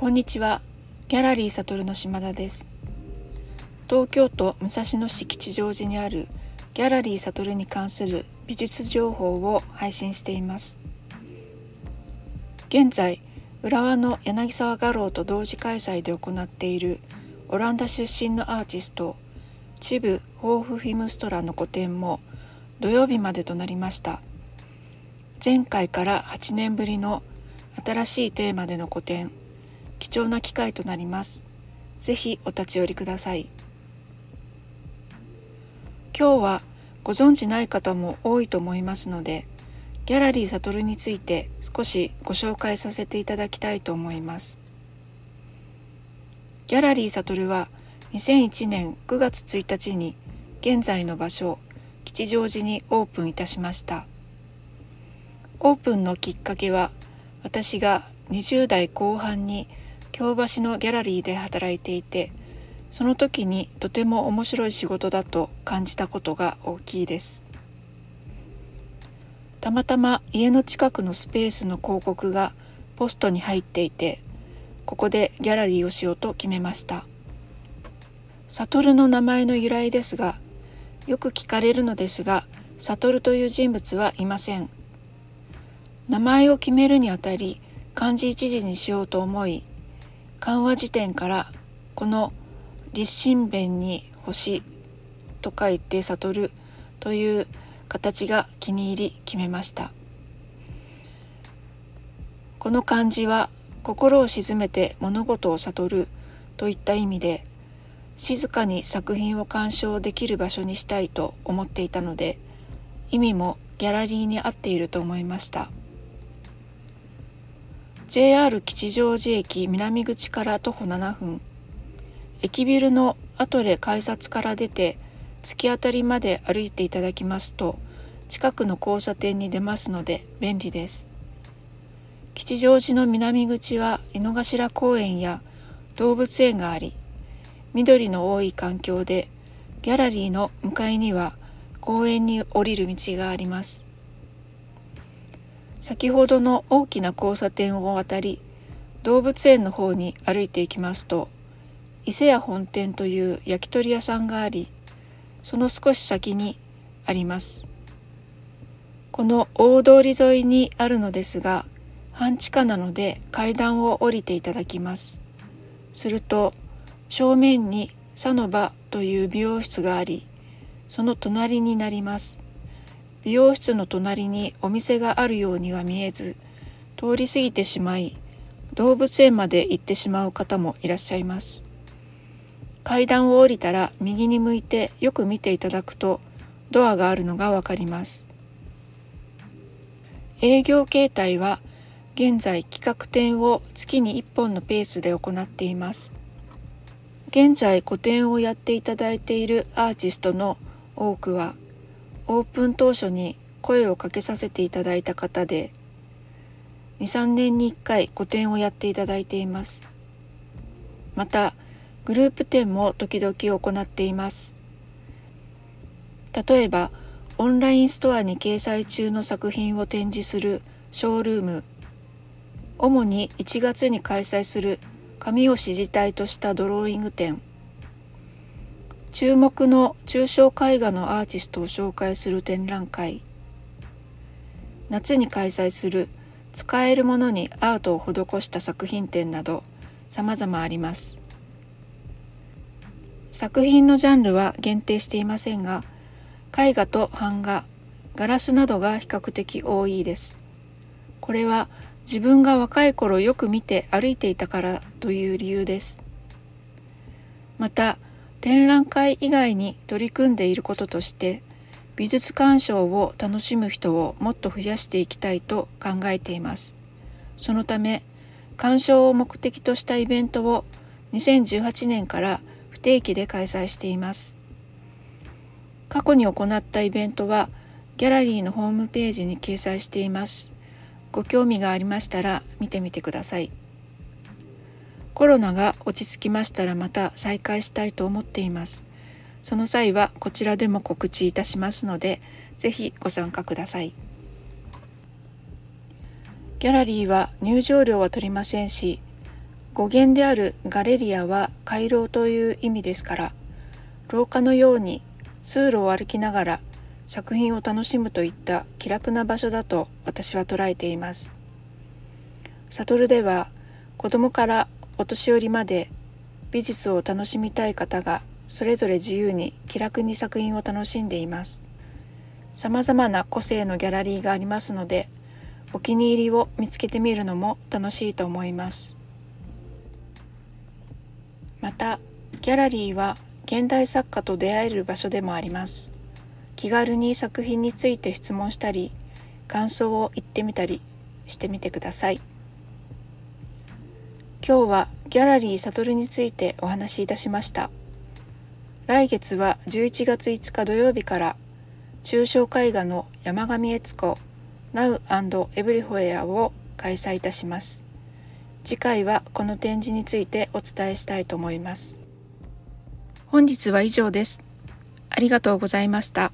こんにちは。ギャラリーサトルの島田です。東京都武蔵野市吉祥寺にあるギャラリーサトルに関する美術情報を配信しています。現在浦和の柳沢画廊と同時開催で行っているオランダ出身のアーティストチブ・ホーフ・フィムストラの個展も土曜日までとなりました。前回から8年ぶりの新しいテーマでの個展貴重な機会となります。ぜひお立ち寄りください。今日はご存知ない方も多いと思いますのでギャラリーサトルについて少しご紹介させていただきたいと思います。ギャラリーサトルは2001年9月1日に現在の場所吉祥寺にオープンいたしました。オープンのきっかけは私が20代後半に京橋のギャラリーで働いていてその時にとても面白い仕事だと感じたことが大きいです。たまたま家の近くのスペースの広告がポストに入っていてここでギャラリーをしようと決めました。悟の名前の由来ですがよく聞かれるのですが悟という人物はいません。名前を決めるにあたり漢字一字にしようと思い漢和辞典からこの立身弁に星と書いて悟るという形が気に入り決めました。この漢字は心を静めて物事を悟るといった意味で静かに作品を鑑賞できる場所にしたいと思っていたので意味もギャラリーに合っていると思いました。JR 吉祥寺駅南口から徒歩7分。駅ビルのアトレ改札から出て突き当たりまで歩いていただきますと近くの交差点に出ますので便利です。吉祥寺の南口は井の頭公園や動物園があり緑の多い環境でギャラリーの向かいには公園に降りる道があります。先ほどの大きな交差点を渡り動物園の方に歩いていきますと伊勢屋本店という焼き鳥屋さんがありその少し先にあります。この大通り沿いにあるのですが半地下なので階段を降りていただきます。すると正面にサノバという美容室がありその隣になります。美容室の隣にお店があるようには見えず通り過ぎてしまい動物園まで行ってしまう方もいらっしゃいます。階段を降りたら右に向いてよく見ていただくとドアがあるのがわかります。営業形態は現在企画展を月に1本のペースで行っています。現在個展をやっていただいているアーティストの多くはオープン当初に声をかけさせていただいた方で23年に1回個展をやっていただいています。またグループ展も時々行っています。例えばオンラインストアに掲載中の作品を展示するショールーム。主に1月に開催する紙を支持体としたドローイング展。注目の抽象絵画のアーティストを紹介する展覧会。夏に開催する使えるものにアートを施した作品展など様々あります。作品のジャンルは限定していませんが絵画と版画ガラスなどが比較的多いです。これは自分が若い頃よく見て歩いていたからという理由です。また展覧会以外に取り組んでいることとして美術鑑賞を楽しむ人をもっと増やしていきたいと考えています。そのため鑑賞を目的としたイベントを2018年から不定期で開催しています。過去に行ったイベントはギャラリーのホームページに掲載しています。ご興味がありましたら見てみてください。コロナが落ち着きましたらまた再開したいと思っていますその際はこちらでも告知いたしますのでぜひご参加くださいギャラリーは入場料は取りませんし語源であるガレリアは回廊という意味ですから廊下のように通路を歩きながら作品を楽しむといった気楽な場所だと私は捉えています。悟では子供からお年寄りまで美術を楽しみたい方がそれぞれ自由に気楽に作品を楽しんでいます。様々な個性のギャラリーがありますのでお気に入りを見つけてみるのも楽しいと思います。またギャラリーは現代作家と出会える場所でもあります気軽に作品について質問したり感想を言ってみたりしてみてください今日はギャラリーサトルについてお話しいたしました来月は11月5日土曜日から抽象絵画の山上悦子 Now Everywhere を開催いたします次回はこの展示についてお伝えしたいと思います。本日は以上です。ありがとうございました。